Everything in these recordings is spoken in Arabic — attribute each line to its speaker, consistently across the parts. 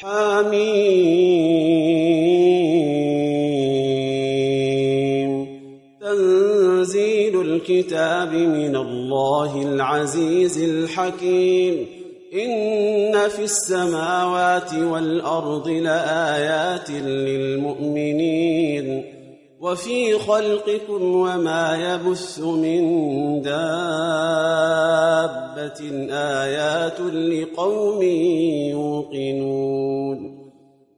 Speaker 1: حميم تنزيل الكتاب من الله العزيز الحكيم إن في السماوات والأرض لآيات للمؤمنين وفي خلقكم وما يبث من دابة آيات لقوم يوقنون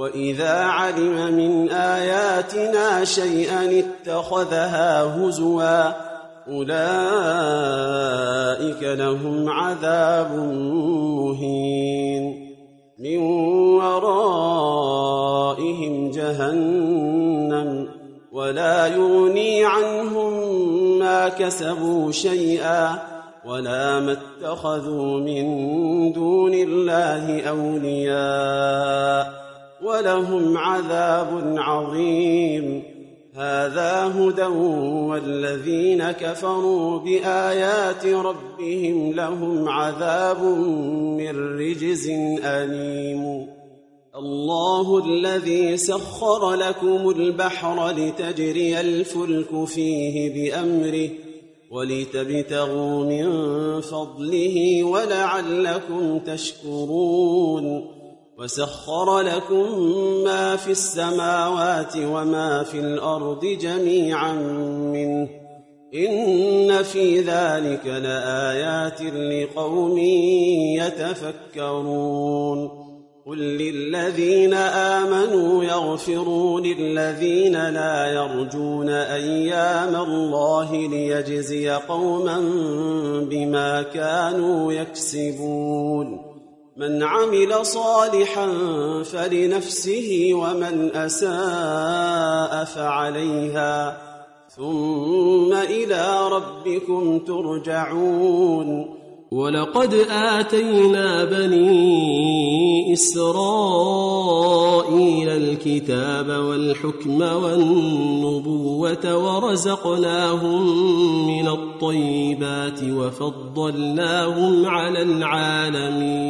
Speaker 1: واذا علم من اياتنا شيئا اتخذها هزوا اولئك لهم عذاب مهين من ورائهم جهنم ولا يغني عنهم ما كسبوا شيئا ولا ما اتخذوا من دون الله اولياء ولهم عذاب عظيم هذا هدى والذين كفروا بايات ربهم لهم عذاب من رجز اليم الله الذي سخر لكم البحر لتجري الفلك فيه بامره ولتبتغوا من فضله ولعلكم تشكرون وسخر لكم ما في السماوات وما في الارض جميعا منه ان في ذلك لايات لقوم يتفكرون قل للذين امنوا يغفروا للذين لا يرجون ايام الله ليجزي قوما بما كانوا يكسبون من عمل صالحا فلنفسه ومن اساء فعليها ثم الى ربكم ترجعون ولقد اتينا بني اسرائيل الكتاب والحكم والنبوه ورزقناهم من الطيبات وفضلناهم على العالمين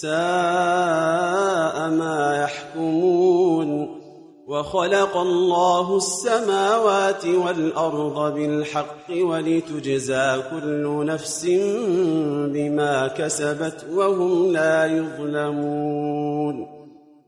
Speaker 1: ساء ما يحكمون وخلق الله السماوات والارض بالحق ولتجزى كل نفس بما كسبت وهم لا يظلمون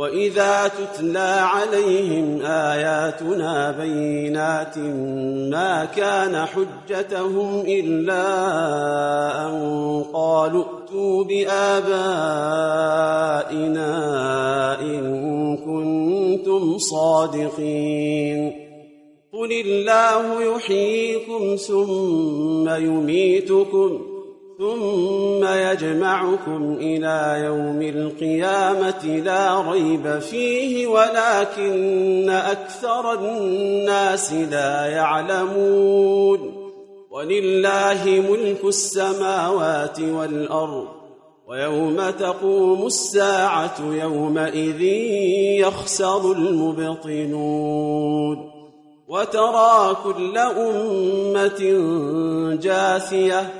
Speaker 1: واذا تتلى عليهم اياتنا بينات ما كان حجتهم الا ان قالوا ائتوا بابائنا ان كنتم صادقين قل الله يحييكم ثم يميتكم ثم يجمعكم إلى يوم القيامة لا ريب فيه ولكن أكثر الناس لا يعلمون ولله ملك السماوات والأرض ويوم تقوم الساعة يومئذ يخسر المبطنون وترى كل أمة جاثية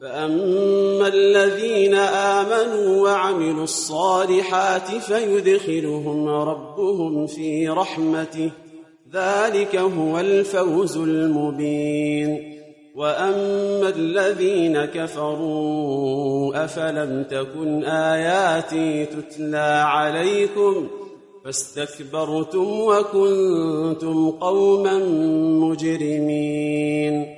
Speaker 1: فأما الذين آمنوا وعملوا الصالحات فيدخلهم ربهم في رحمته ذلك هو الفوز المبين وأما الذين كفروا أفلم تكن آياتي تتلى عليكم فاستكبرتم وكنتم قوما مجرمين